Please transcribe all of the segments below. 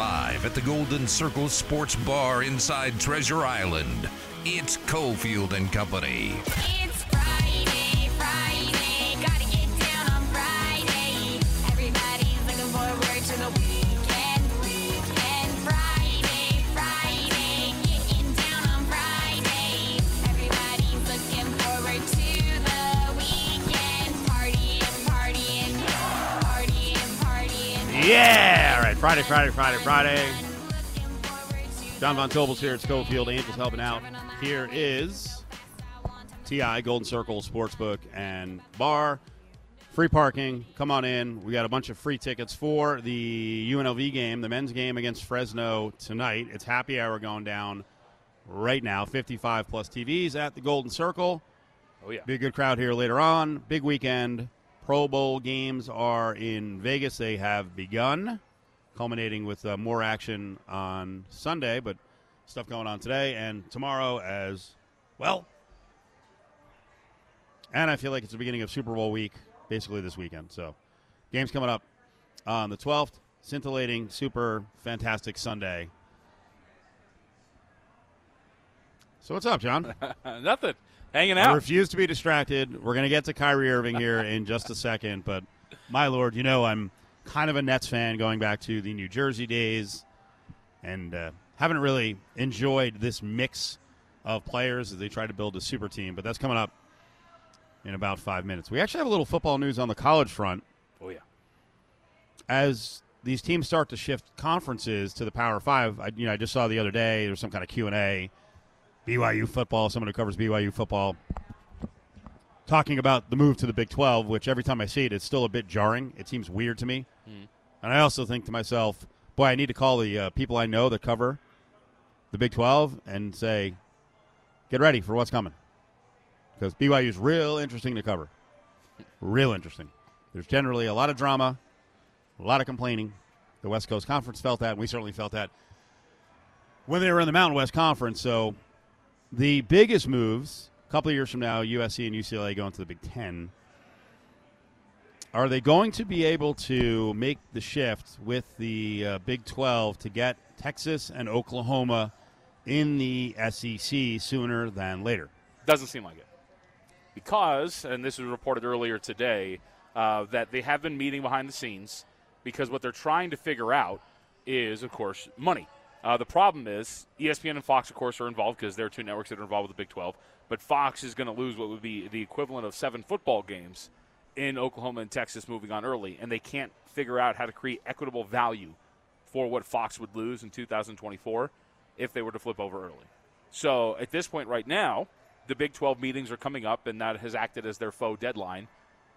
Live at the Golden Circle Sports Bar inside Treasure Island. It's Cofield and Company. It's Friday, Friday, gotta get down on Friday. Everybody's looking forward to the weekend, weekend. Friday, Friday, getting down on Friday. Everybody's looking forward to the weekend, partying, partying, partying, partying. Yeah! Friday, Friday, Friday, Friday. Looking forward to John Von Tobel's here at Schofield. Angels helping out. Here is TI, Golden Circle Sportsbook and Bar. Free parking. Come on in. We got a bunch of free tickets for the UNLV game, the men's game against Fresno tonight. It's happy hour going down right now. 55 plus TVs at the Golden Circle. Oh yeah. Be a good crowd here later on. Big weekend. Pro Bowl games are in Vegas. They have begun, culminating with uh, more action on Sunday, but stuff going on today and tomorrow as well. And I feel like it's the beginning of Super Bowl week, basically this weekend. So, games coming up on the 12th. Scintillating, super fantastic Sunday. So, what's up, John? Nothing. Hanging I out. refuse to be distracted. We're going to get to Kyrie Irving here in just a second, but my lord, you know I'm kind of a Nets fan going back to the New Jersey days, and uh, haven't really enjoyed this mix of players as they try to build a super team. But that's coming up in about five minutes. We actually have a little football news on the college front oh yeah. as these teams start to shift conferences to the Power Five. I, you know, I just saw the other day there was some kind of Q and A. BYU football, someone who covers BYU football, talking about the move to the Big 12, which every time I see it, it's still a bit jarring. It seems weird to me. And I also think to myself, boy, I need to call the uh, people I know that cover the Big 12 and say, get ready for what's coming. Because BYU is real interesting to cover. Real interesting. There's generally a lot of drama, a lot of complaining. The West Coast Conference felt that, and we certainly felt that when they were in the Mountain West Conference. So the biggest moves, a couple of years from now, USC and UCLA go into the Big Ten. Are they going to be able to make the shift with the uh, Big 12 to get Texas and Oklahoma in the SEC sooner than later? Doesn't seem like it. Because, and this was reported earlier today, uh, that they have been meeting behind the scenes because what they're trying to figure out is, of course, money. Uh, the problem is ESPN and Fox, of course, are involved because they're two networks that are involved with the Big 12. But Fox is going to lose what would be the equivalent of seven football games in Oklahoma and Texas moving on early, and they can't figure out how to create equitable value for what Fox would lose in 2024 if they were to flip over early. So at this point, right now, the Big 12 meetings are coming up, and that has acted as their faux deadline.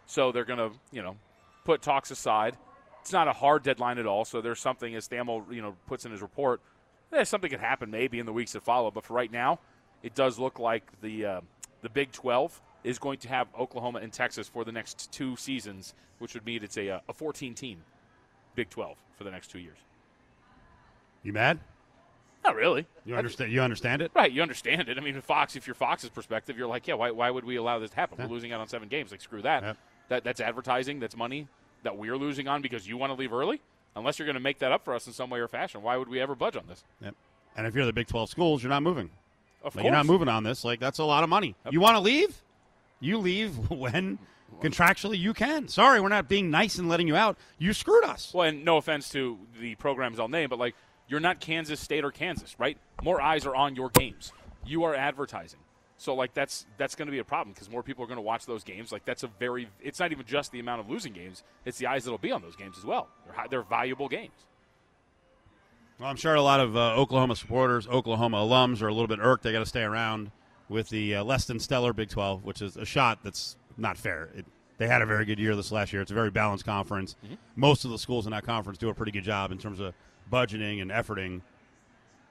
So they're going to, you know, put talks aside. It's not a hard deadline at all. So there's something, as Thamel, you know, puts in his report, eh, something could happen maybe in the weeks that follow. But for right now, it does look like the uh, the Big 12 is going to have Oklahoma and Texas for the next two seasons, which would mean it's a, uh, a 14 team Big 12 for the next two years. You mad? Not really. You understand? You understand it? Right, you understand it. I mean, Fox, if you're Fox's perspective, you're like, yeah, why, why would we allow this to happen? Yeah. We're losing out on seven games. Like, screw that. Yeah. That that's advertising. That's money that we're losing on because you want to leave early. Unless you're going to make that up for us in some way or fashion, why would we ever budge on this? Yep. And if you're the Big 12 schools, you're not moving. Of Like, course, you're not moving on this. Like that's a lot of money. You want to leave? You leave when contractually you can. Sorry, we're not being nice and letting you out. You screwed us. Well, and no offense to the programs I'll name, but like you're not Kansas State or Kansas, right? More eyes are on your games. You are advertising. So like that's that's going to be a problem because more people are going to watch those games. Like that's a very it's not even just the amount of losing games; it's the eyes that'll be on those games as well. They're they're valuable games. Well, I'm sure a lot of uh, Oklahoma supporters, Oklahoma alums, are a little bit irked. They got to stay around with the uh, less than stellar Big 12, which is a shot that's not fair. It, they had a very good year this last year. It's a very balanced conference. Most of the schools in that conference do a pretty good job in terms of budgeting and efforting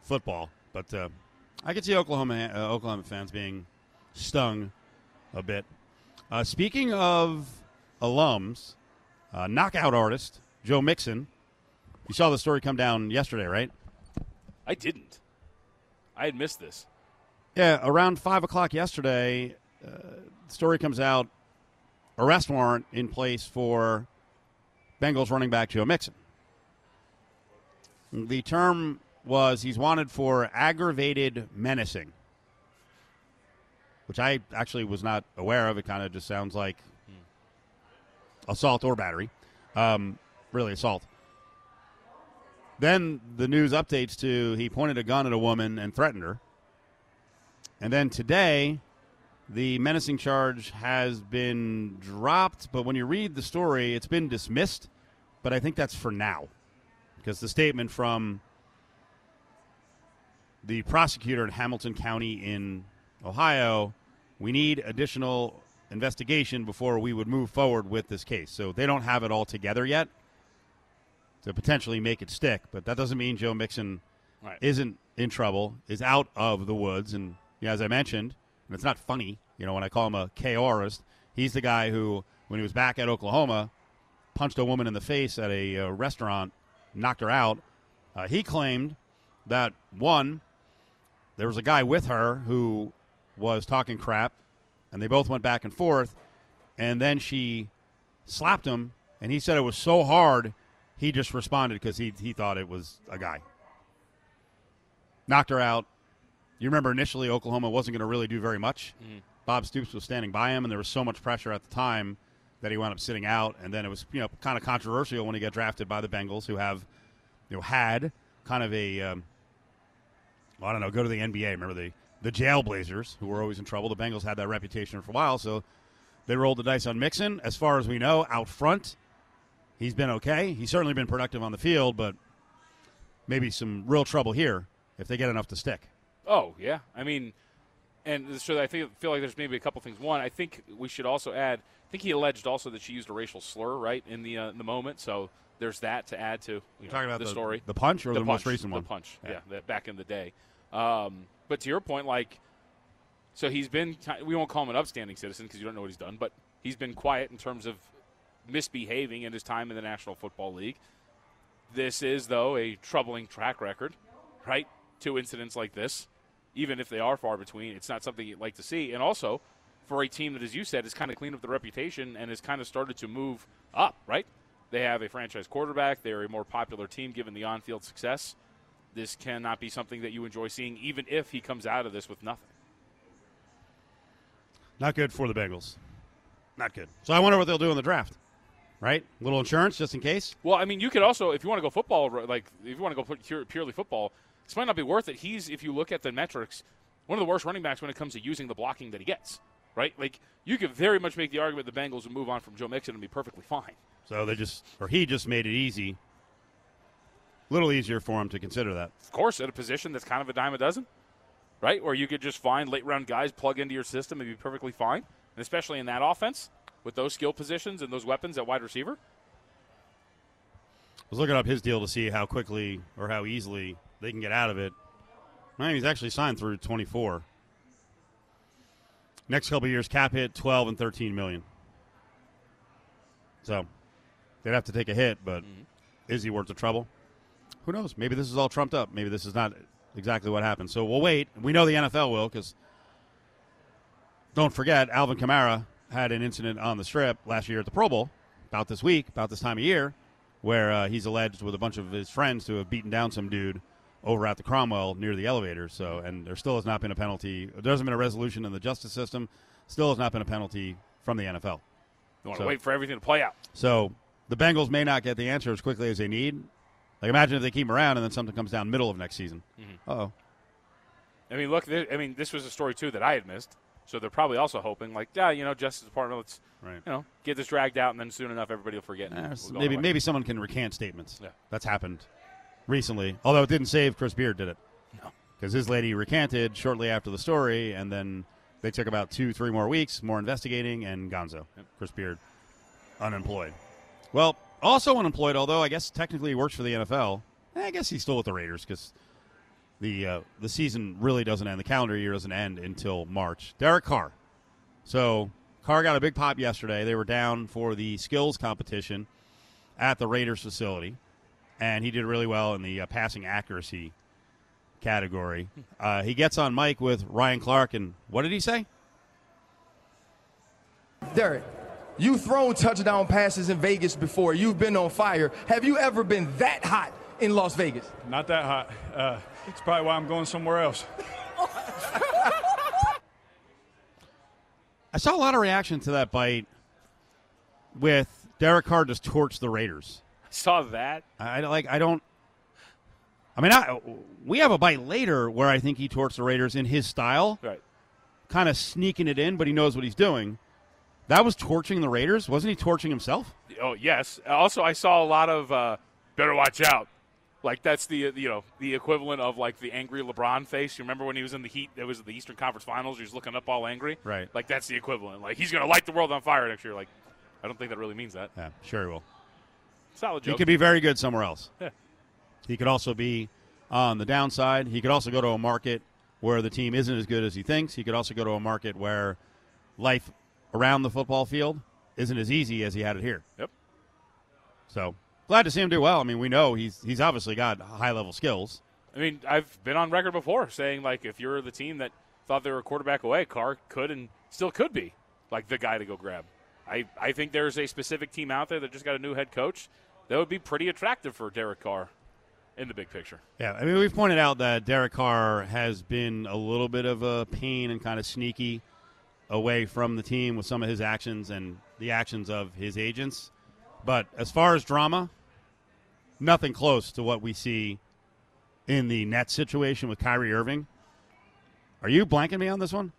football. But uh, I could see Oklahoma uh, Oklahoma fans being stung a bit. Uh, speaking of alums, uh, knockout artist Joe Mixon. You saw the story come down yesterday, right? I didn't. I had missed this. Yeah, around five o'clock yesterday, uh, story comes out. Arrest warrant in place for Bengals running back Joe Mixon. The term was he's wanted for aggravated menacing, which I actually was not aware of. It kind of just sounds like assault or battery. Um, really, assault. Then the news updates to he pointed a gun at a woman and threatened her. And then today, the menacing charge has been dropped, but when you read the story, it's been dismissed. But I think that's for now. Because the statement from the prosecutor in Hamilton County in Ohio, we need additional investigation before we would move forward with this case. So they don't have it all together yet to potentially make it stick. But that doesn't mean Joe Mixon Right. isn't in trouble, is out of the woods. And yeah, as I mentioned, and it's not funny, you know, when I call him a KORist, he's the guy who, when he was back at Oklahoma, punched a woman in the face at a uh, restaurant, knocked her out. Uh, he claimed that one, there was a guy with her who was talking crap, and they both went back and forth, and then she slapped him, and he said it was so hard, he just responded because he he thought it was a guy. Knocked her out. You remember initially Oklahoma wasn't going to really do very much. Bob Stoops was standing by him, and there was so much pressure at the time that he wound up sitting out. And then it was you know kind of controversial when he got drafted by the Bengals, who have you know had kind of a um, well, I don't know, go to the NBA. Remember the the Jailblazers, who were always in trouble. The Bengals had that reputation for a while, so they rolled the dice on Mixon. As far as we know, out front, he's been okay. He's certainly been productive on the field, but maybe some real trouble here if they get enough to stick. Oh yeah, I mean, and so I think feel like there's maybe a couple things. One, I think we should also add. I think he alleged also that she used a racial slur right in the uh, in the moment. So there's that to add to you know, talking about the, the- story, the punch or the most punch, recent one? The punch, Yeah. yeah, the, back in the day. Um, but to your point, like, so he's been. We won't call him an upstanding citizen because you don't know what he's done, but he's been quiet in terms of misbehaving in his time in the National Football League. This is, though, a troubling track record, right? Two incidents like this, even if they are far between, it's not something you'd like to see. And also, for a team that, as you said, has kind of cleaned up the reputation and has kind of started to move up, right? They have a franchise quarterback. They're a more popular team given the on field success. This cannot be something that you enjoy seeing, even if he comes out of this with nothing. Not good for the Bengals. Not good. So I wonder what they'll do in the draft. Right? little insurance just in case. Well, I mean, you could also, if you want to go football, like if you want to go pure, purely football, this might not be worth it. He's, if you look at the metrics, one of the worst running backs when it comes to using the blocking that he gets. Right? Like you could very much make the argument the Bengals would move on from Joe Mixon and be perfectly fine. So they just, or he just made it easy. A little easier for him to consider that. Of course, at a position that's kind of a dime a dozen, right? Where you could just find late round guys, plug into your system, and be perfectly fine. And especially in that offense with those skill positions and those weapons at wide receiver. I was looking up his deal to see how quickly or how easily they can get out of it. He's actually signed through 24. Next couple years, cap hit 12 and 13 million. So they'd have to take a hit, but mm-hmm. is he worth the trouble? Who knows? Maybe this is all trumped up. Maybe this is not exactly what happened. So we'll wait. We know the NFL will because don't forget, Alvin Kamara had an incident on the strip last year at the Pro Bowl, about this week, about this time of year, where uh, he's alleged with a bunch of his friends to have beaten down some dude over at the Cromwell near the elevator. So, and there still has not been a penalty. There hasn't been a resolution in the justice system. Still has not been a penalty from the NFL. You want to So- wait for everything to play out. So the Bengals may not get the answer as quickly as they need. Like imagine if they keep him around and then something comes down middle of next season. Oh, I mean, look. Th- I mean, this was a story too that I had missed. So they're probably also hoping, like, yeah, you know, Justice Department, let's, Right. you know, get this dragged out, and then soon enough, everybody will forget. Eh, we'll maybe maybe someone can recant statements. Yeah. That's happened recently. Although it didn't save Chris Beard, did it? No. Because his lady recanted shortly after the story, and then they took about two, three more weeks, more investigating, and Gonzo, Chris Beard, unemployed. Well, also unemployed, although I guess technically he works for the NFL. Eh, I guess he's still with the Raiders because the uh, the season really doesn't end. The calendar year doesn't end until March. Derek Carr. So Carr got a big pop yesterday. They were down for the skills competition at the Raiders facility, and he did really well in the uh, passing accuracy category. Uh, he gets on mic with Ryan Clark, and what did he say? Derek, you've thrown touchdown passes in Vegas before. You've been on fire. Have you ever been that hot in Las Vegas? Not that hot. Uh, it's probably why I'm going somewhere else. I saw a lot of reaction to that bite with Derek Carr just torched the Raiders. Saw that. I I- like. I don't. I mean, I, we have a bite later where I think he torched the Raiders in his style, Right. kind of sneaking it in, but he knows what he's doing. That was torching the Raiders, wasn't he? Torching himself. Oh yes. Also, I saw a lot of uh, better watch out. Like that's the you know the equivalent of like the angry LeBron face. You remember when he was in the Heat? It was the Eastern Conference Finals. He was looking up all angry. Right. Like that's the equivalent. Like he's gonna light the world on fire next year. Like I don't think that really means that. Yeah, sure he will. Solid joke. He could be very good somewhere else. Yeah. He could also be on the downside. He could also go to a market where the team isn't as good as he thinks. He could also go to a market where life around the football field isn't as easy as he had it here. Yep. So glad to see him do well. I mean, we know he's he's obviously got high level skills. I mean, I've been on record before saying like if you're the team that thought they were a quarterback away, Carr could and still could be like the guy to go grab. I, I think there's a specific team out there that just got a new head coach that would be pretty attractive for Derek Carr in the big picture. Yeah, I mean, we've pointed out that Derek Carr has been a little bit of a pain and kind of sneaky away from the team with some of his actions and the actions of his agents. But as far as drama, nothing close to what we see in the net situation with Kyrie Irving. Are you blanking me on this one?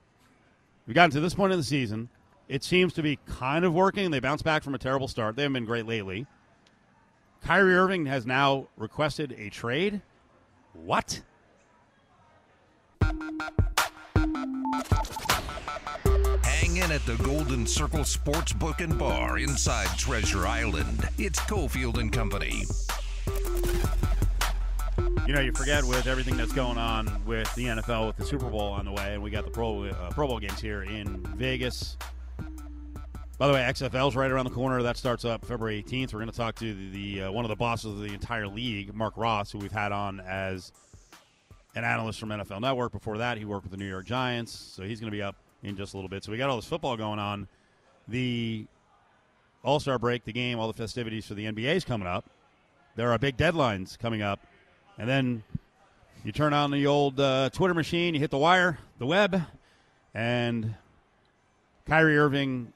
We've gotten to this point in the season. It seems to be kind of working. They bounce back from a terrible start. They haven't been great lately. Kyrie Irving has now requested a trade. What? Hang in at the Golden Circle Sportsbook and Bar inside Treasure Island. It's Cofield and Company. You know, you forget with everything that's going on with the NFL, with the Super Bowl on the way, and we got the Pro uh, Pro Bowl games here in Vegas. By the way, XFL's right around the corner. That starts up February 18th. We're going to talk to the, the uh, one of the bosses of the entire league, Mark Ross, who we've had on as an analyst from NFL Network. Before that, he worked with the New York Giants, so he's going to be up in just a little bit. So we got all this football going on. The All Star break, the game, all the festivities for the NBA is coming up. There are big deadlines coming up, and then you turn on the old uh, Twitter machine, you hit the wire, the web, and Kyrie Irving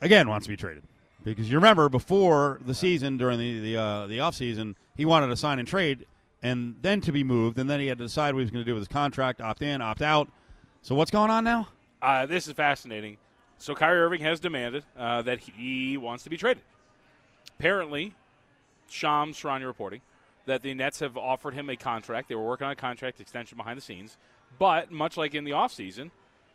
again wants to be traded because you remember before the season during the the uh, the off season he wanted to sign and trade and then to be moved and then he had to decide what he was going to do with his contract opt in opt out so what's going on now Uh, this is fascinating. So Kyrie Irving has demanded uh, that he wants to be traded. Apparently, Shams Charania reporting that the Nets have offered him a contract. They were working on a contract extension behind the scenes, but much like in the offseason,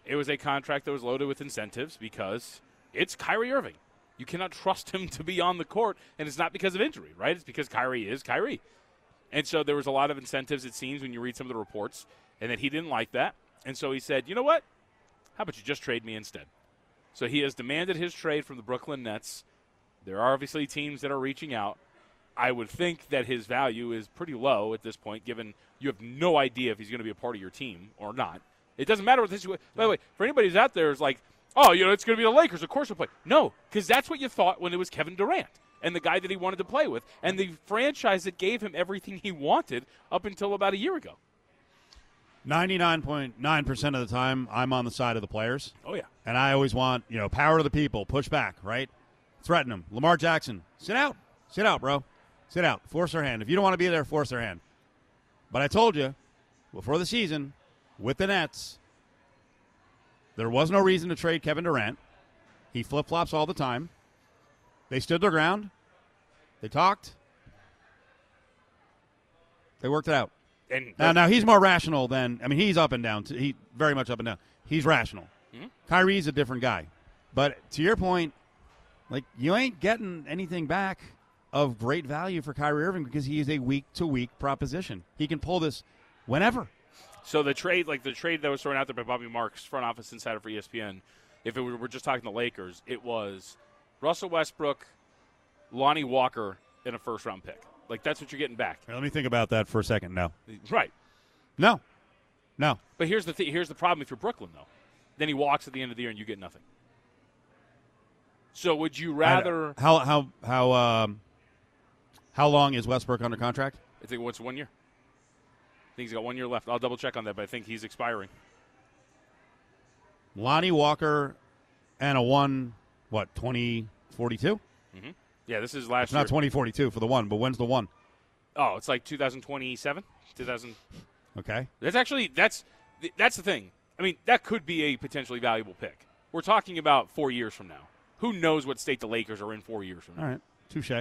it was a contract that was loaded with incentives because it's Kyrie Irving. You cannot trust him to be on the court, and it's not because of injury, right? It's because Kyrie is Kyrie. And so there was a lot of incentives, it seems, when you read some of the reports, and that he didn't like that. And so he said, you know what? How about you just trade me instead? So he has demanded his trade from the Brooklyn Nets. There are obviously teams that are reaching out. I would think that his value is pretty low at this point, given you have no idea if he's going to be a part of your team or not. It doesn't matter what this. By the way, for anybody who's out there, is like, oh, you know, it's going to be the Lakers. Of course, we'll play. No, because that's what you thought when it was Kevin Durant and the guy that he wanted to play with, and the franchise that gave him everything he wanted up until about a year ago. 99.9% of the time i'm on the side of the players Oh yeah, and i always want you know power to the people push back right threaten them lamar jackson sit out sit out bro sit out force her hand. If you don't want to be there force her hand. But i told you before the season with the nets there was no reason to trade kevin durant. He flip-flops all the time. They stood their ground. They talked. They worked it out. And now, now he's more rational than I mean he's up and down. He very much up and down. He's rational. Hmm? Kyrie's a different guy. But to your point, like you ain't getting anything back of great value for Kyrie Irving because he is a week to week proposition. He can pull this whenever. So the trade, like the trade that was thrown out there by Bobby Marks, front office insider for ESPN, if it were, we're just talking the Lakers, it was Russell Westbrook, Lonnie Walker, and a first round pick. Like that's what you're getting back, Let me think about that for a second. No, right? no, no. But here's the th- here's the problem if you're Brooklyn though, then he walks at the end of the year and you get nothing. So would you rather? how how how um, How long is Westbrook under contract? I think what's one year. I think he's got one year left. I'll double check on that, but I think he's expiring. Lonnie Walker and a one, what, 2042? Mm-hmm. Yeah, this is last It's year. not 2042 for the one, but when's the one? oh, it's like 2027, 2000. Okay. That's actually that's that's the thing. I mean, that could be a potentially valuable pick. We're talking about four years from now. Who knows what state the Lakers are in four years from now, All right. Touche.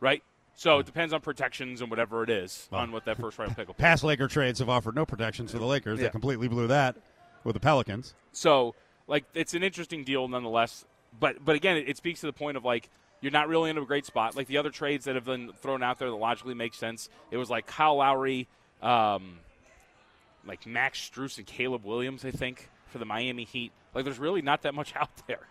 right? So it depends on protections and whatever it is Well. on what that first round pick will. Past Laker trades have offered no protections to the Lakers. Yeah. They completely blew that with the Pelicans. So, like, it's an interesting deal nonetheless. But, but again, it, it speaks to the point of like you're not really in a great spot. Like the other trades that have been thrown out there that logically make sense. It was like Kyle Lowry, um, like Max Strus and Caleb Williams, I think, for the Miami Heat. Like, there's really not that much out there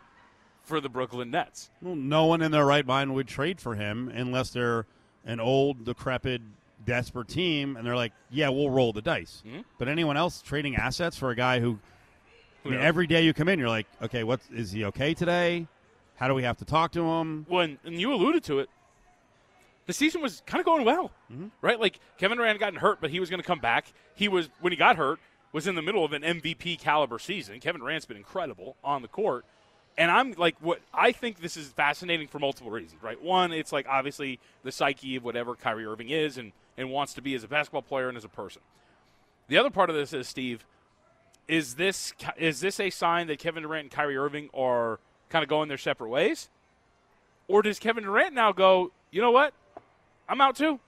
for the Brooklyn Nets. Well, no one in their right mind would trade for him unless they're an old, decrepit, desperate team, and they're like, "Yeah, we'll roll the dice." Mhm. But anyone else trading assets for a guy who, I mean, every day you come in, you're like, "Okay, what is he okay today? How do we have to talk to him?" when and you alluded to it, the season was kind of going well, right? Like Kevin Durant had gotten hurt, but he was going to come back. He was when he got hurt was in the middle of an MVP caliber season. Kevin Durant's been incredible on the court, and I'm like, what I think this is fascinating for multiple reasons, right? One, it's like obviously the psyche of whatever Kyrie Irving is and and wants to be as a basketball player and as a person. The other part of this is Steve. Is this is this a sign that Kevin Durant and Kyrie Irving are kind of going their separate ways? Or does Kevin Durant now go, you know what? I'm out too.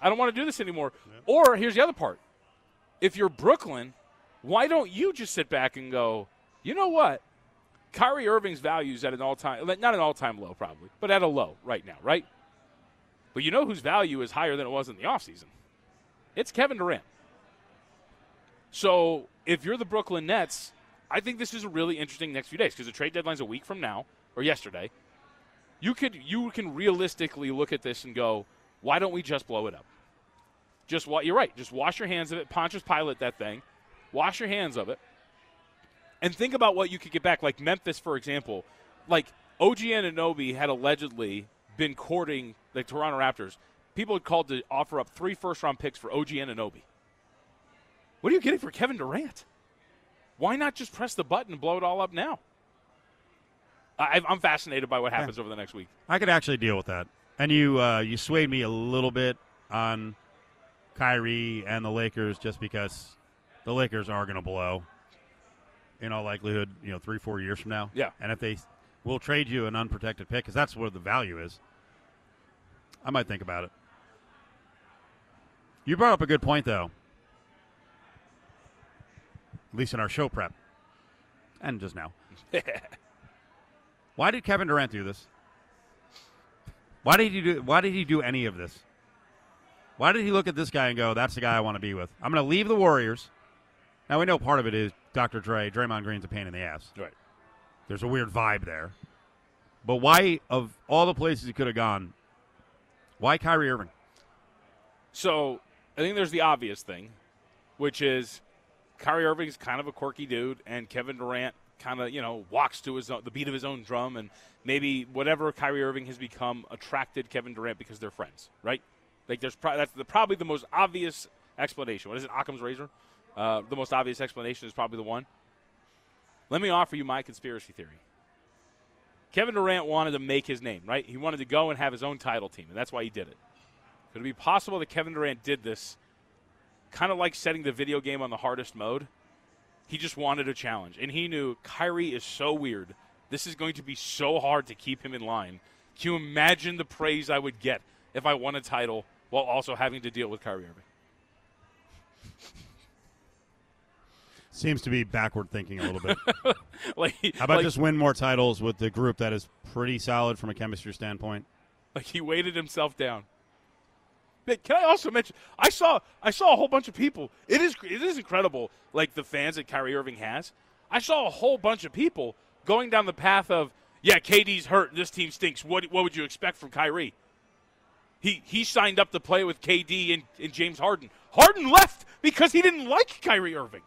I don't want to do this anymore. Or here's the other part. If you're Brooklyn, why don't you just sit back and go, you know what? Kyrie Irving's value is at an all time, not an all time low probably, but at a low right now, right? But you know whose value is higher than it was in the offseason? It's Kevin Durant. So if you're the Brooklyn Nets, I think this is a really interesting next few days because the trade deadline's a week from now or yesterday. You could you can realistically look at this and go, why don't we just blow it up? Just what you're right. Just wash your hands of it. Pontius Pilate that thing. Wash your hands of it. And think about what you could get back. Like Memphis, for example. Like OG Anunoby had allegedly been courting the Toronto Raptors. People had called to offer up three first round picks for OG Anunoby. What are you getting for Kevin Durant? Why not just press the button and blow it all up now? I, I'm fascinated by what happens over the next week. I could actually deal with that. And you uh, you swayed me a little bit on Kyrie and the Lakers just because the Lakers are going to blow in all likelihood, you know, three, four years from now. Yeah. And if they will trade you an unprotected pick, because that's where the value is, I might think about it. You brought up a good point, though. At least in our show prep. And just now. Why did Kevin Durant do this? Why did he do why did he do any of this? Why did he look at this guy and go, That's the guy I want to be with? I'm gonna leave the Warriors. Now we know part of it is Dr. Dre, Draymond Green's a pain in the ass. Right. There's a weird vibe there. But why of all the places he could have gone, why Kyrie Irving? So I think there's the obvious thing, which is Kyrie Irving's kind of a quirky dude, and Kevin Durant kind of you know walks to his own, the beat of his own drum, and maybe whatever Kyrie Irving has become attracted Kevin Durant because they're friends, right? Like there's pro- that's the, probably the most obvious explanation. What is it, Occam's razor? Uh, the most obvious explanation is probably the one. Let me offer you my conspiracy theory. Kevin Durant wanted to make his name, right? He wanted to go and have his own title team, and that's why he did it. Could it be possible that Kevin Durant did this kind of like setting the video game on the hardest mode? He just wanted a challenge. And he knew Kyrie is so weird. This is going to be so hard to keep him in line. Can you imagine the praise I would get if I won a title while also having to deal with Kyrie Irving? Seems to be backward thinking a little bit. like, How about like, just win more titles with the group that is pretty solid from a chemistry standpoint? Like he weighted himself down. But can I also mention? I saw I saw a whole bunch of people. It is it is incredible. Like the fans that Kyrie Irving has. I saw a whole bunch of people going down the path of yeah, KD's hurt. and This team stinks. What what would you expect from Kyrie? He he signed up to play with KD and, and James Harden. Harden left because he didn't like Kyrie Irving.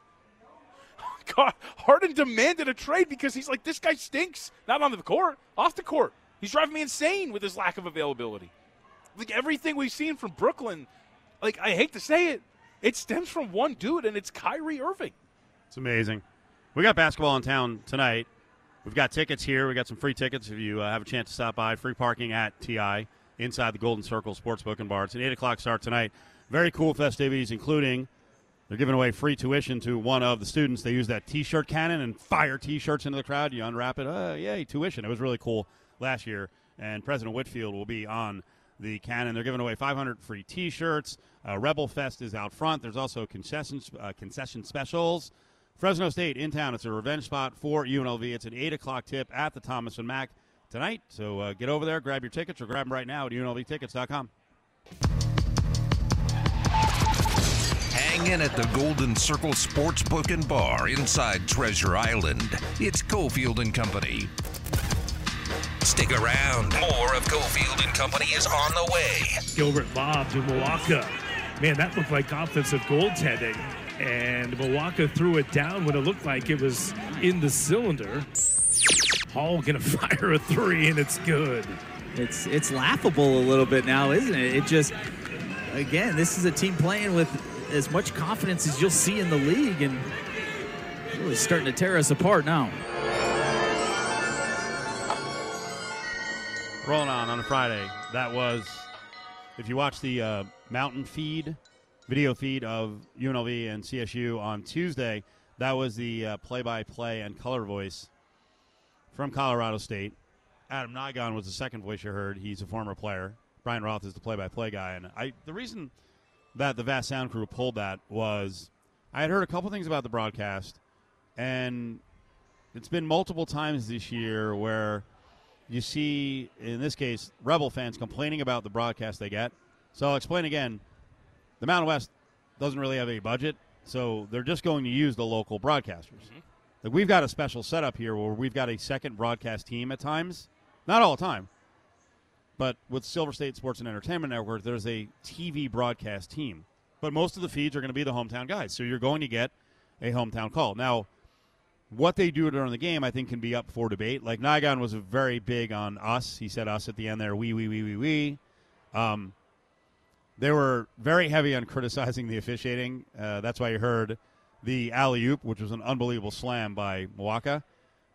Harden demanded a trade because he's like, this guy stinks. Not on the court, off the court. He's driving me insane with his lack of availability. like everything we've seen from Brooklyn, like I hate to say it, it stems from one dude, and it's Kyrie Irving. It's amazing. We got basketball in town tonight. We've got tickets here. We got some free tickets if you uh, have a chance to stop by. Free parking at TI inside the Golden Circle Sportsbook and Bar. It's an eight o'clock start tonight. Very cool festivities, including they're giving away free tuition to one of the students. They use that T-shirt cannon and fire T-shirts into the crowd. You unwrap it, uh, yay, tuition! It was really cool last year. And President Whitfield will be on the cannon. They're giving away 500 free T-shirts. Uh, Rebel Fest is out front. There's also concessions, uh, concession specials. Fresno State in town. It's a revenge spot for UNLV. It's an eight o'clock tip at the Thomas and Mack tonight. So uh, get over there, grab your tickets, or grab them right now at UNLVtickets.com. Hang in at the Golden Circle Sportsbook and Bar inside Treasure Island. It's Cofield and Company. Stick around. More of Cofield and Company is on the way. Gilbert lob to Muoka. Man, that looked like offensive goaltending. And Muoka threw it down when it looked like it was in the cylinder. Hall gonna fire a three, and it's good. It's it's laughable a little bit now, isn't it? It just again, this is a team playing with as much confidence as you'll see in the league, and really starting to tear us apart now. Rolling on on a Friday. That was, if you watch the uh, Mountain feed, video feed of UNLV and CSU on Tuesday, that was the uh, play-by-play and color voice from Colorado State. Adam Nigon was the second voice you heard. He's a former player. Brian Roth is the play-by-play guy, and I the reason that the Vast Sound Crew pulled that was I had heard a couple things about the broadcast, and it's been multiple times this year where you see, in this case, Rebel fans complaining about the broadcast they get. So I'll explain again. The Mountain West doesn't really have a budget, so they're just going to use the local broadcasters. Mm-hmm. Like we've got a special setup here where we've got a second broadcast team at times, not all the time, but with Silver State Sports and Entertainment Network, there's a TV broadcast team. But most of the feeds are going to be the hometown guys, so you're going to get a hometown call. Now, what they do during the game, I think, can be up for debate. Like Nigon was very big on us. He said us at the end there, we, we, we, we, we. Um, they were very heavy on criticizing the officiating. Uh, that's why you heard the alley oop, which was an unbelievable slam by Muoka,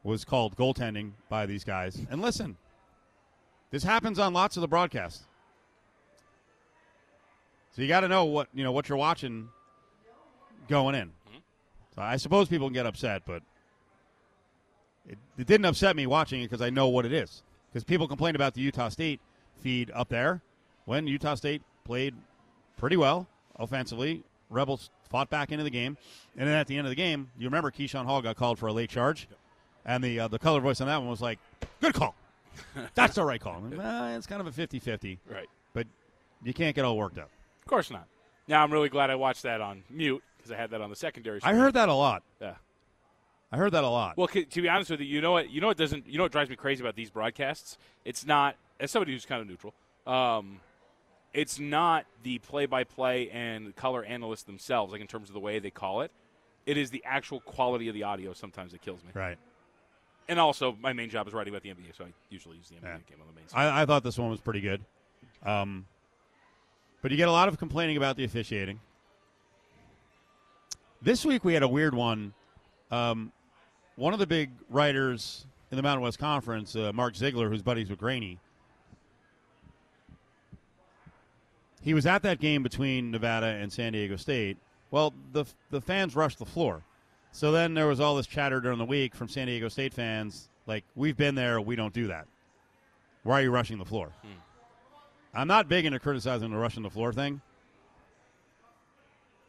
was called goaltending by these guys. And listen, this happens on lots of the broadcasts. So you got to know what you know what you're watching going in. So I suppose people can get upset, but it, it didn't upset me watching it because I know what it is. Because people complain about the Utah State feed up there when Utah State played pretty well offensively. Rebels fought back into the game, and then at the end of the game, you remember Keyshawn Hall got called for a late charge, and the uh, the color voice on that one was like, "Good call, that's the right call." I'm like, it's kind of a 50-50, Right. but you can't get all worked up. Of course not. Now I'm really glad I watched that on mute because I had that on the secondary. I heard that a lot. Yeah. I heard that a lot. Well, c- to be honest with you, you know what? You know what doesn't? You know what drives me crazy about these broadcasts? It's not as somebody who's kind of neutral. Um, it's not the play-by-play and color analysts themselves, like in terms of the way they call it. It is the actual quality of the audio. Sometimes it kills me. right. And also, my main job is writing about the NBA, so I usually use the NBA Yeah. game on the main. I, I thought this one was pretty good. Um, but you get a lot of complaining about the officiating. This week we had a weird one. Um, one of the big writers in the Mountain West Conference, uh, Mark Ziegler, who's buddies with Graney, he was at that game between Nevada and San Diego State. Well, the the fans rushed the floor. So then there was all this chatter during the week from San Diego State fans, like, we've been there, we don't do that. Why are you rushing the floor? Hmm. I'm not big into criticizing the rushing the floor thing.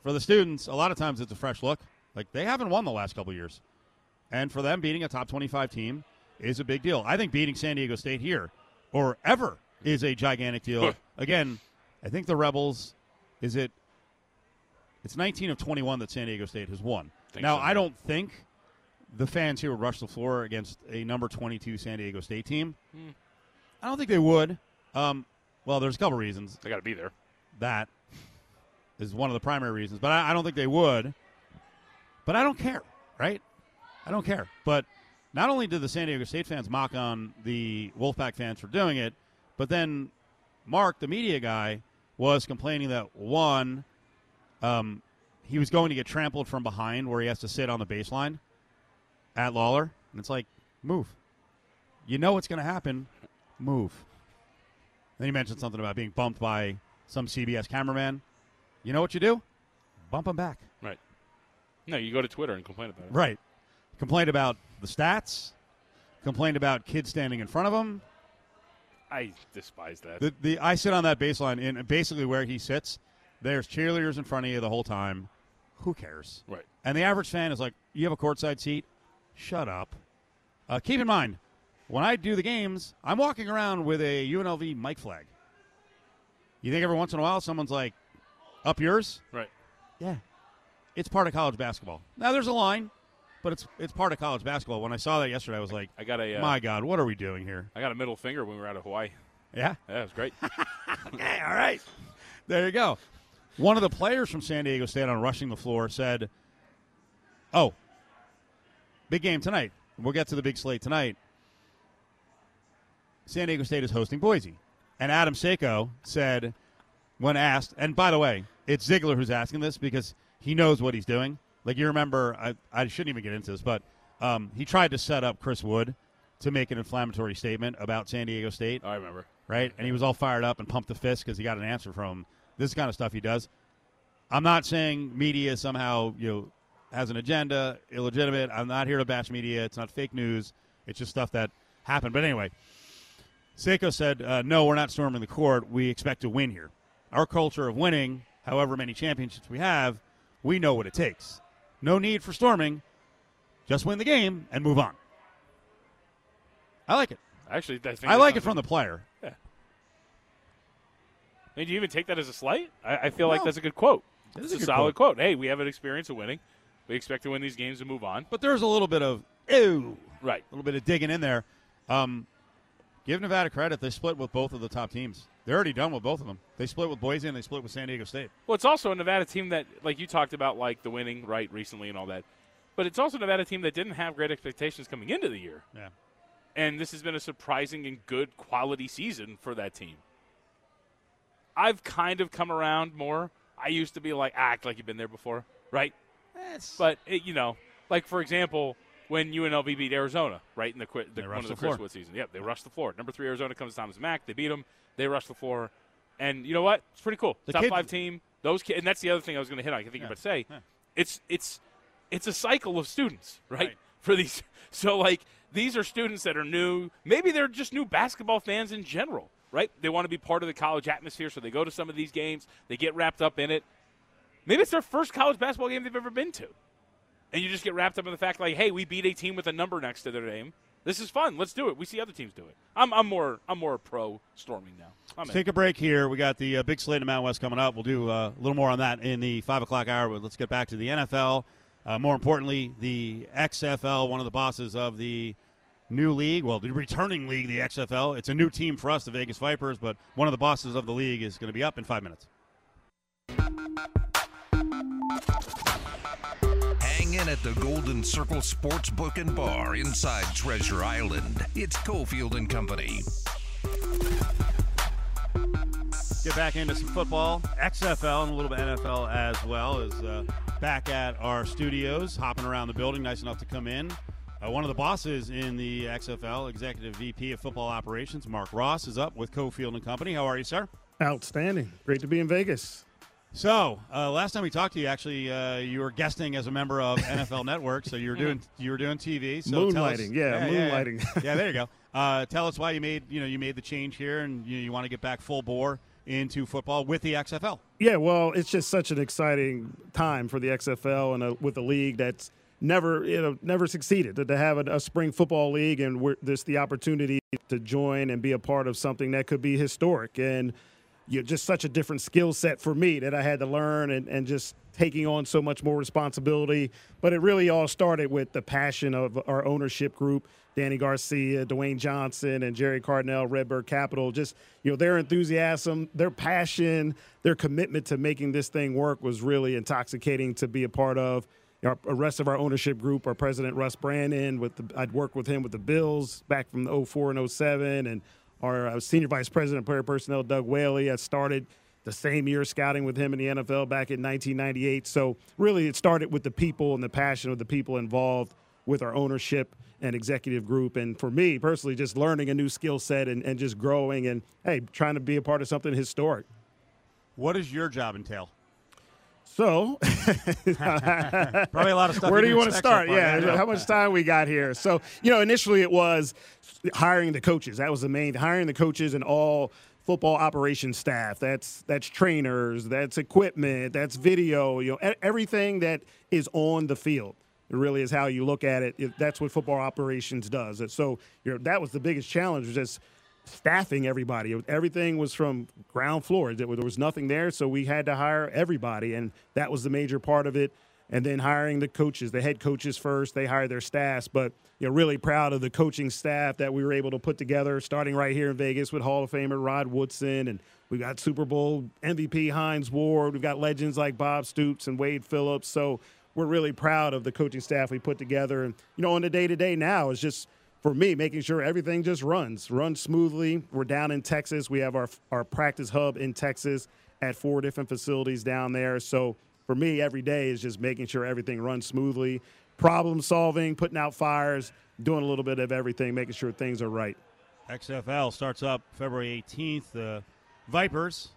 For the students, a lot of times it's a fresh look. Like they haven't won the last couple years. And for them beating a top 25 team is a big deal. I think beating San Diego State here or ever is a gigantic deal. Again, I think the Rebels is it it's 19 of 21 that San Diego State has won. Think now, so, I don't think the fans here would rush the floor against a number 22 San Diego State team. I don't think they would. Um, well, there's a couple reasons. They got to be there. That is one of the primary reasons, but I, I don't think they would. But I don't care, right? I don't care. But not only did the San Diego State fans mock on the Wolfpack fans for doing it, but then Mark, the media guy, was complaining that one, um, he was going to get trampled from behind where he has to sit on the baseline at Lawlor. And it's like, move. You know what's going to happen. Move. Then he mentioned something about being bumped by some CBS cameraman. You know what you do? Bump him back. Right. No, you go to Twitter and complain about it. Right. Complained about the stats. Complained about kids standing in front of him. I despise that. The, the I sit on that baseline, and basically where he sits, there's cheerleaders in front of you the whole time. Who cares? right. And the average fan is like, "You have a courtside seat? Shut up." Uh, keep in mind, when I do the games, I'm walking around with a UNLV mic flag. You think every once in a while someone's like, "Up yours?" Right. Yeah, it's part of college basketball. Now there's a line, but it's it's part of college basketball. When I saw that yesterday, I was like, I got a uh, "My God, what are we doing here?" I got a middle finger when we were out of Hawaii. Yeah. Yeah, it was great. Okay, all right. There you go. One of the players from San Diego State on rushing the floor said, "Oh, big game tonight. We'll get to the big slate tonight. San Diego State is hosting Boise." And Adam Seiko said, when asked, and by the way, it's Ziegler who's asking this because he knows what he's doing. Like you remember, I, I shouldn't even get into this, but um, he tried to set up Chris Wood to make an inflammatory statement about San Diego State I remember. right? And he was all fired up and pumped the fist because he got an answer from him. This kind of stuff he does. I'm not saying media somehow you know has an agenda, illegitimate. I'm not here to bash media. It's not fake news. It's just stuff that happened. But anyway, Seiko said, uh, "No, we're not storming the court. We expect to win here. Our culture of winning, however many championships we have, we know what it takes. No need for storming. Just win the game and move on." I like it. Actually, I, think I like it from the player. I mean, do you even take that as a slight? I, I feel like that's a good quote. It is It's a a, solid quote. Hey, we have an experience of winning. We expect to win these games and move on. But there's a little bit of ew, Right. a little bit of digging in there. Um, give Nevada credit; they split with both of the top teams. They're already done with both of them. They split with Boise and they split with San Diego State. Well, it's also a Nevada team that, like you talked about, like the winning right recently and all that. But it's also a Nevada team that didn't have great expectations coming into the year. Yeah, and this has been a surprising and good quality season for that team. I've kind of come around more. I used to be like ah, act like you've been there before, right? But it, you know, like for example, when UNLV beat Arizona, right in the, qui- the They one of the the floor. Chris Wood season. Yep, they rushed the floor. Number three Arizona comes to Thomas Mack. They beat them. They rushed the floor, and you know what? It's pretty cool. The Top kid- five team. Those kids, and that's the other thing I was going to hit on. I think Yeah. you're about to say. Yeah. It's it's it's a cycle of students, right? Right. For these, so like these are students that are new. Maybe they're just new basketball fans in general, right? They want to be part of the college atmosphere, so they go to some of these games. They get wrapped up in it. Maybe it's their first college basketball game they've ever been to, and you just get wrapped up in the fact like, hey, we beat a team with a number next to their name. This is fun. Let's do it. We see other teams do it. I'm, I'm more I'm more pro storming now. I'm in. take a break here. We got the uh, big slate of Mountain West coming up. We'll do uh, a little more on that in the five o'clock hour. But let's get back to the NFL. Uh, more importantly, the XFL. One of the bosses of the new league, well, the returning league, the XFL. It's a new team for us, the Vegas Vipers. But one of the bosses of the league is going to be up in five minutes. Hang in at the Golden Circle Sports Book and Bar inside Treasure Island. It's Cofield and Company. Get back into some football, XFL, and a little bit NFL as well. Is uh, back at our studios, hopping around the building, nice enough to come in. Uh, one of the bosses in the XFL, Executive VP of Football Operations, Mark Ross, is up with Cofield and Company. How are you, sir? Outstanding. Great to be in Vegas. So, uh, last time we talked to you, actually, uh, you were guesting as a member of NFL Network, so you were doing you were doing TV. So tell us- Moonlighting, yeah, yeah, moonlighting. Yeah, there you go. Uh, tell us why you made you know you made the change here, and you, you want to get back full bore into football with the XFL. Yeah, well, it's just such an exciting time for the XFL and a, with a league that's never you know never succeeded to, have a, spring football league and there's the opportunity to join and be a part of something that could be historic and you know, just such a different skill set for me that I had to learn and, and just taking on so much more responsibility. But it really all started with the passion of our ownership group, Dany Garcia, Dwayne Johnson, and Gerry Cardinale, Redbird Capital. Just, you know, their enthusiasm, their passion, their commitment to making this thing work was really intoxicating to be a part of. Our, the rest of our ownership group, our president Russ Brandon, with the, I'd worked with him with the Bills back from 04 and 07, and our uh, senior vice president player personnel, Doug Whaley, has started the same year scouting with him in the NFL back in 1998. So really, it started with the people and the passion of the people involved with our ownership and executive group. And for me personally, just learning a new skill set and, and just growing and hey, trying to be a part of something historic. What does your job entail? So, Probably a lot of stuff. Where do you want to expect so start? Yeah, how much time we got here? So, you know, initially it was hiring the coaches. That was the main hiring the coaches and all football operations staff. That's that's trainers, that's equipment, that's video. You know, everything that is on the field. It really is how you look at it. That's what football operations does. So, you know, that was the biggest challenge. Was just staffing everybody. Was- Everything was from ground floor. There was nothing there, so we had to hire everybody, and that was the major part of it. And then hiring the coaches, the head coaches first. They hired their staffs, but you know, really proud of the coaching staff that we were able to put together. Starting right here in Vegas with Hall of Famer Rod Woodson, and we got Super Bowl MVP Hines Ward. We've got legends like Bob Stoops and Wade Phillips. So we're really proud of the coaching staff we put together. And you know, on the day to day now it's just for me, making sure everything just runs, runs smoothly. We're down in Texas. We have our our practice hub in Texas at four different facilities down there. So for me, every day is just making sure everything runs smoothly, problem solving, putting out fires, doing a little bit of everything, making sure things are right. XFL starts up February 18th. The Vipers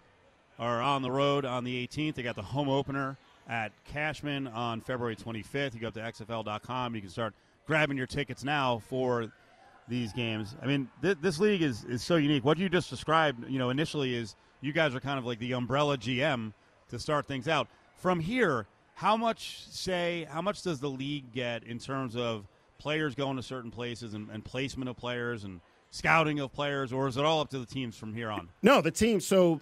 are on the road on the 18th. They got the home opener at Cashman on February 25th. You go up to XFL.com. You can start grabbing your tickets now for these games. I mean, th- this league is, is so unique. What you just described, you know, initially is you guys are kind of like the umbrella GM to start things out. From here, how much say, how much does the league get in terms of players going to certain places and, and placement of players and scouting of players, or is it all up to the teams from here on? No, the teams. So,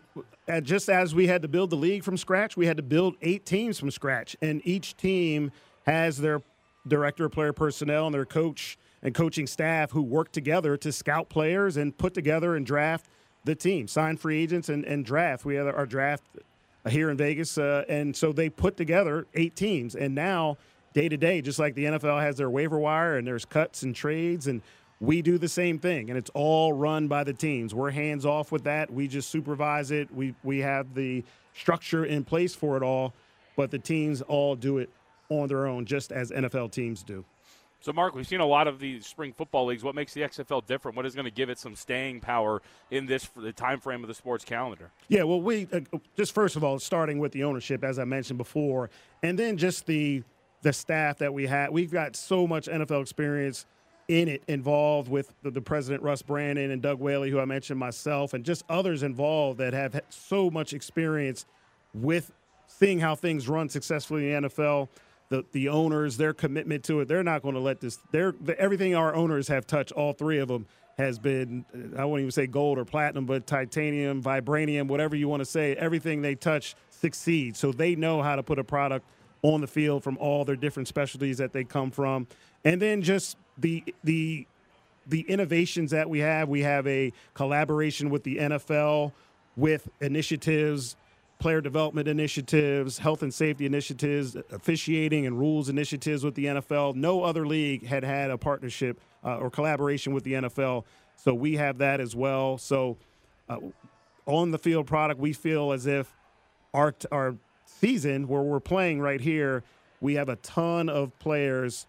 uh, just as we had to build the league from scratch, we had to build eight teams from scratch, and each team has their director of player personnel and their coach and coaching staff who work together to scout players and put together and draft the team, sign free agents and, and draft. We have our draft here in Vegas, uh, and so they put together eight teams, and now day to day, just like the NFL has their waiver wire and there's cuts and trades, and we do the same thing, and it's all run by the teams. We're hands off with that. We just supervise it. We we have the structure in place for it all, but the teams all do it on their own, just as NFL teams do. So, Mark, we've seen a lot of these spring football leagues. What makes the XFL different? What is going to give it some staying power in this the time frame of the sports calendar? Yeah, well, we uh, just first of all, starting with the ownership, as I mentioned before, and then just the the staff that we had. We've got so much NFL experience in it, involved with the, the president Russ Brandon and Doug Whaley, who I mentioned myself, and just others involved that have had so much experience with seeing how things run successfully in the NFL. The, the owners, their commitment to it, they're not going to let this. They're the, everything our owners have touched, all three of them, has been I won't even say gold or platinum, but titanium, vibranium, whatever you want to say. Everything they touch succeeds. So they know how to put a product on the field from all their different specialties that they come from, and then just the the the innovations that we have. We have a collaboration with the NFL with initiatives, player development initiatives, health and safety initiatives, officiating and rules initiatives with the NFL. No other league had had a partnership uh, or collaboration with the NFL. So we have that as well. So uh, on the field product, we feel as if our our season where we're playing right here, we have a ton of players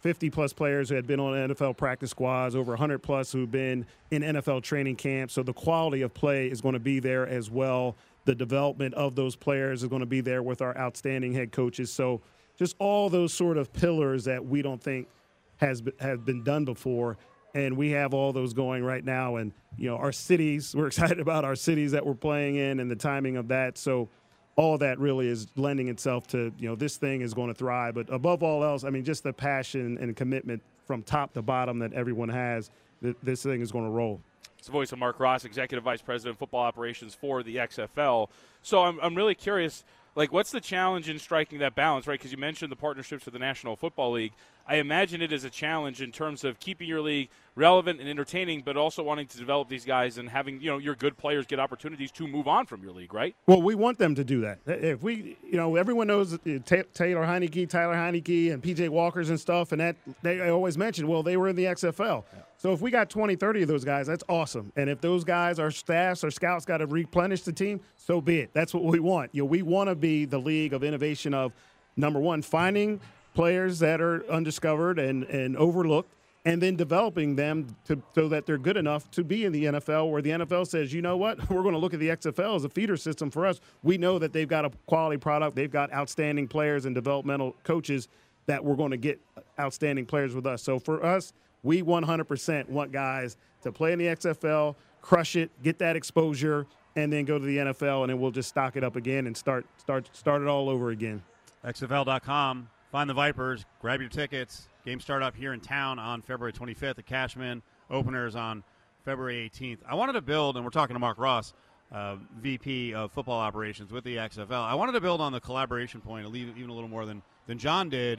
50 plus players who had been on NFL practice squads, over 100 plus who've been in NFL training camps. So the quality of play is going to be there as well. The development of those players is going to be there with our outstanding head coaches. So just all those sort of pillars that we don't think has have been done before. And we have all those going right now. And, you know, our cities, we're excited about our cities that we're playing in and the timing of that. So all that really is lending itself to you know this thing is going to thrive but above all else i mean just the passion and commitment from top to bottom that everyone has th- this thing is going to roll It's the voice of Mark Ross, Executive Vice President of Football Operations for the XFL. So I'm, I'm really curious, like, what's the challenge in striking that balance, right? Because you mentioned the partnerships with the National Football League. I imagine it is a challenge in terms of keeping your league relevant and entertaining, but also wanting to develop these guys and having you know your good players get opportunities to move on from your league, right? Well, we want them to do that. If we, you know, everyone knows uh, Taylor Heinicke, Tyler Heinicke, and PJ Walkers and stuff, and that they always mention, well, they were in the XFL. So if we got 20, 30 of those guys, that's awesome. And if those guys, our staffs, our scouts, got to replenish the team, so be it. That's what we want. You know, we want to be the league of innovation of number one, finding players that are undiscovered and, and overlooked, and then developing them to, so that they're good enough to be in the NFL, where the NFL says, you know what, we're going to look at the XFL as a feeder system for us. We know that they've got a quality product, they've got outstanding players and developmental coaches that we're going to get outstanding players with us. So for us, we 100% want guys to play in the XFL, crush it, get that exposure, and then go to the NFL, and then we'll just stock it up again and start start start it all over again. XFL.com. Find the Vipers. Grab your tickets. Game start up here in town on February 25th at Cashman. Openers on February 18th. I wanted to build, and we're talking to Mark Ross, uh, VP of Football Operations with the XFL. I wanted to build on the collaboration point, even a little more than than John did,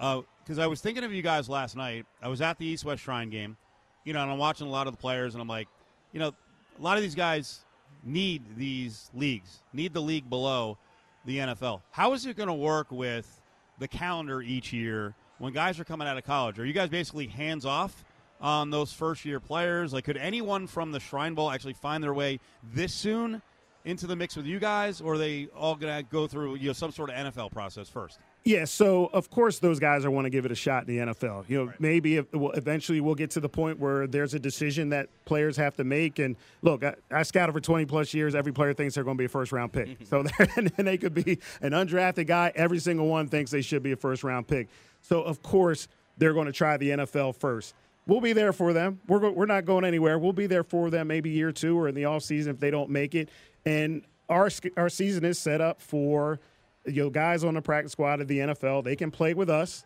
Uh, because I was thinking of you guys last night. I was at the East West Shrine game, you know, and I'm watching a lot of the players, and I'm like, you know, a lot of these guys need these leagues, need the league below the NFL. How is it going to work with the calendar each year when guys are coming out of college? Are you guys basically hands off on those first year players? Like, could anyone from the Shrine Bowl actually find their way this soon into the mix with you guys, or are they all going to go through you know some sort of NFL process first? Yeah, so of course those guys are want to give it a shot in the NFL. You know, maybe if, well, eventually we'll get to the point where there's a decision that players have to make. And look, I, I scouted for 20 plus years. Every player thinks they're going to be a first round pick. so and they could be an undrafted guy. Every single one thinks they should be a first round pick. So of course they're going to try the NFL first. We'll be there for them. We're go, we're not going anywhere. We'll be there for them maybe year two or in the off season if they don't make it. And our our season is set up for you know guys on the practice squad of the NFL. They can play with us.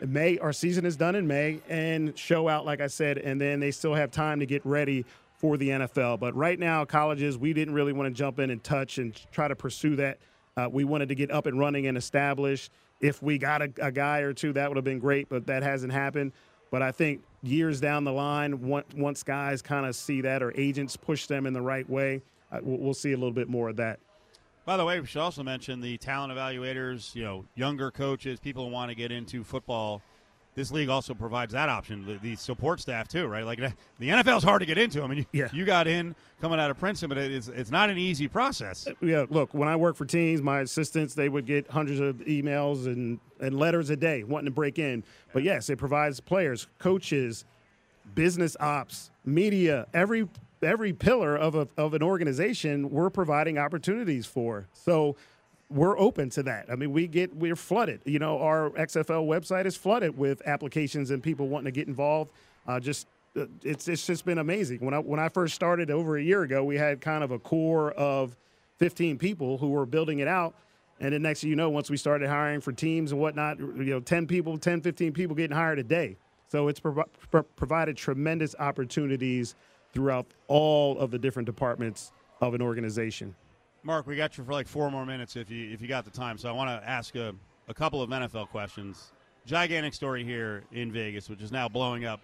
In May, our season is done in May, and show out like I said, and then they still have time to get ready for the NFL. But right now, colleges, we didn't really want to jump in and touch and try to pursue that. Uh, we wanted to get up and running and established. If we got a, a guy or two, that would have been great, but that hasn't happened. But I think years down the line, on- once guys kind of see that or agents push them in the right way, uh, we'll see a little bit more of that. By the way, we should also mention the talent evaluators, you know, younger coaches, people who want to get into football. This league also provides that option, the, the support staff too, right? Like the NFL is hard to get into. I mean, you, Yeah. you got in coming out of Princeton, but it's it's not an easy process. Uh, yeah, look, when I worked for teams, my assistants, they would get hundreds of emails and, and letters a day wanting to break in. But yes, it provides players, coaches, business ops, media, every every pillar of, a, of an organization we're providing opportunities for. So we're open to that. I mean, we get we're flooded. You know, our XFL website is flooded with applications and people wanting to get involved. Uh, just uh, it's it's just been amazing. When I when I first started over a year ago, we had kind of a core of 15 people who were building it out. And then next thing you know, once we started hiring for teams and whatnot, you know, 10 people, 10, 15 people getting hired a day. So it's provi- pro- provided tremendous opportunities throughout all of the different departments of an organization. Mark, we got you for like four more minutes if you if you got the time. So I want to ask a, a couple of NFL questions. Gigantic story here in Vegas, which is now blowing up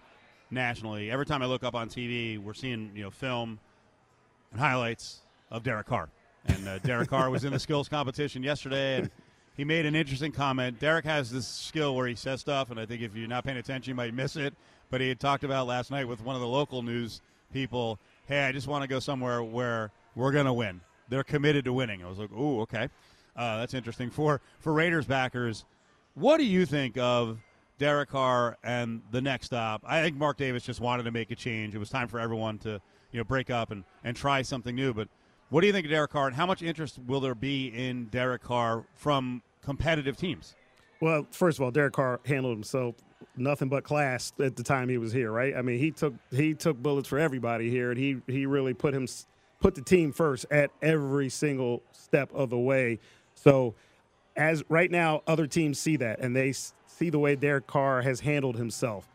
nationally. Every time I look up on TV, we're seeing you know film and highlights of Derek Carr. And uh, Derek Carr was in the skills competition yesterday, and he made an interesting comment. Derek has this skill where he says stuff, and I think if you're not paying attention, you might miss it. But he had talked about last night with one of the local news people. Hey, I just want to go somewhere where we're going to win. They're committed to winning. I was like, ooh, okay, uh, that's interesting. For for Raiders backers, what do you think of Derek Carr and the next stop? I think Mark Davis just wanted to make a change. It was time for everyone to you know break up and, and try something new. But what do you think of Derek Carr, and how much interest will there be in Derek Carr from competitive teams? Well, first of all, Derek Carr handled himself nothing but class at the time he was here, right? I mean, he took he took bullets for everybody here, and he he really put him put the team first at every single step of the way. So, as right now, other teams see that, and they see the way Derek Carr has handled himself,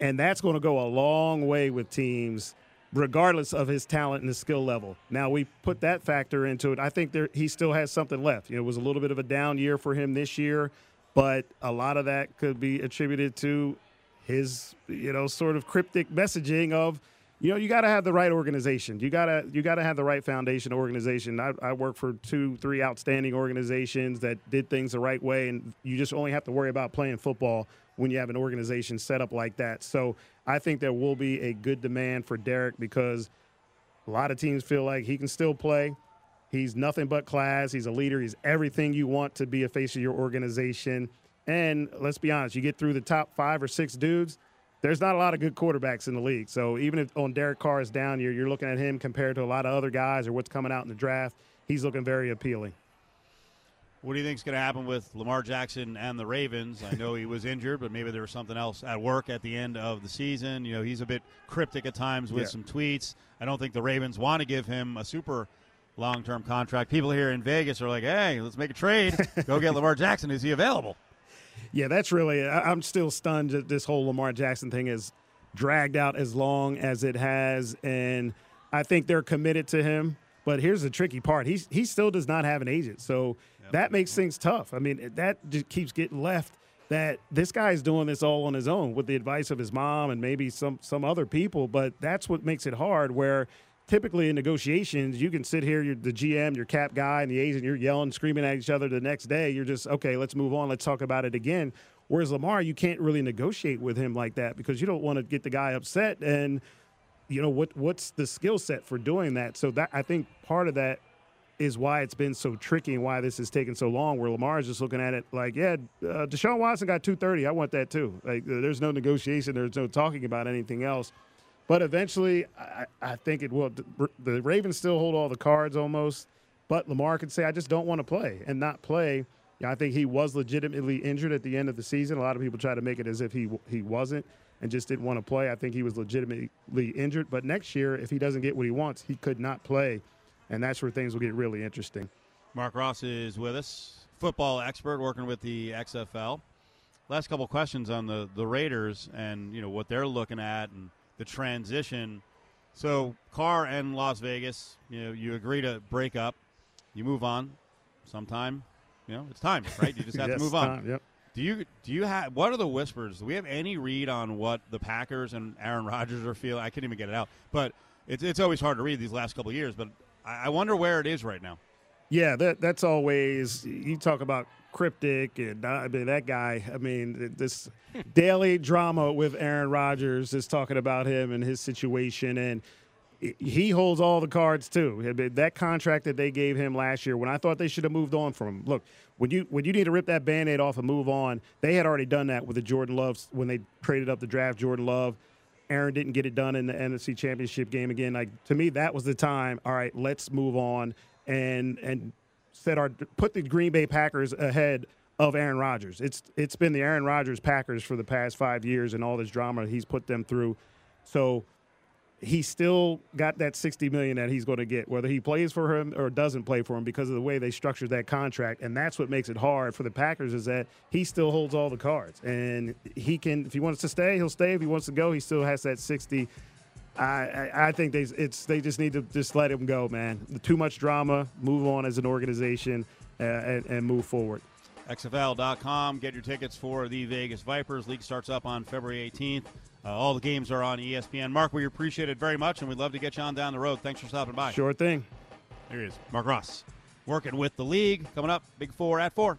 and that's going to go a long way with teams. Regardless of his talent and his skill level. Now we put that factor into it. I think there he still has something left. You know, it was a little bit of a down year for him this year. But a lot of that could be attributed to his, you know, sort of cryptic messaging of, you know, you got to have the right organization. You gotta you gotta have the right foundation organization. I, I work for two, three outstanding organizations that did things the right way, and you just only have to worry about playing football when you have an organization set up like that. So I think there will be a good demand for Derek because a lot of teams feel like he can still play. He's nothing but class. He's a leader. He's everything you want to be a face of your organization. And let's be honest, you get through the top five or six dudes, there's not a lot of good quarterbacks in the league. So even if on Derek Carr is down, you're, you're looking at him compared to a lot of other guys or what's coming out in the draft. He's looking very appealing. What do you think is going to happen with Lamar Jackson and the Ravens? I know he was injured, but maybe there was something else at work at the end of the season. You know, he's a bit cryptic at times with Yeah. some tweets. I don't think the Ravens want to give him a super long term contract. People here in Vegas are like, hey, let's make a trade. Go get Lamar Jackson. Is he available? Yeah, that's really. I'm still stunned that this whole Lamar Jackson thing has dragged out as long as it has, and I think they're committed to him. But here's the tricky part: he he still does not have an agent, so that makes things tough. I mean, that just keeps getting left. That this guy's doing this all on his own with the advice of his mom and maybe some some other people. But that's what makes it hard. Where typically in negotiations, you can sit here, you're the GM, your cap guy, and the agent, you're yelling, screaming at each other. The next day, you're just okay. Let's move on. Let's talk about it again. Whereas Lamar, you can't really negotiate with him like that because you don't want to get the guy upset. And you know what? What's the skill set for doing that? So that I think part of that is why it's been so tricky and why this has taken so long. Where Lamar is just looking at it like, yeah, uh, Deshaun Watson got 230. I want that too. Like, there's no negotiation. There's no talking about anything else. But eventually, I, I think it will. The Ravens still hold all the cards almost, but Lamar could say, "I just don't want to play," and not play. I think he was legitimately injured at the end of the season. A lot of people try to make it as if he he wasn't and just didn't want to play. I think he was legitimately injured. But next year, if he doesn't get what he wants, he could not play, and that's where things will get really interesting. Mark Ross is with us, football expert working with the XFL. Last couple questions on the the Raiders and you know what they're looking at and the transition. So Carr and Las Vegas, you know, you agree to break up, you move on. Sometime, you know, it's time, right? You just have Yes, to move on. time, yep. Do you do you have what are the whispers? Do we have any read on what the Packers and Aaron Rodgers are feeling? I can't even get it out, but it's it's always hard to read these last couple of years. But I, I wonder where it is right now. Yeah, that that's always you talk about cryptic and I mean that guy. I mean this daily drama with Aaron Rodgers is talking about him and his situation and he holds all the cards too. That contract that they gave him last year, when I thought they should have moved on from him. Look, when you when you need to rip that band-aid off and move on, they had already done that with the Jordan Loves when they traded up the draft Jordan Love. Aaron didn't get it done in the NFC Championship game again. Like to me, that was the time. All right, let's move on and and set our put the Green Bay Packers ahead of Aaron Rodgers. It's it's been the Aaron Rodgers Packers for the past five years and all this drama he's put them through. So he still got that 60 million that he's going to get whether he plays for him or doesn't play for him because of the way they structured that contract and that's what makes it hard for the packers is that he still holds all the cards and he can if he wants to stay he'll stay if he wants to go he still has that 60 I, I, I think they it's they just need to just let him go, man. Too much drama. Move on as an organization uh, and, and move forward. XFL.com. Get your tickets for the Vegas Vipers. League starts up on February 18th. Uh, all the games are on ESPN. Mark, we appreciate it very much, and we'd love to get you on down the road. Thanks for stopping by. Sure thing. There he is, Mark Ross, working with the league. Coming up, Big Four at four.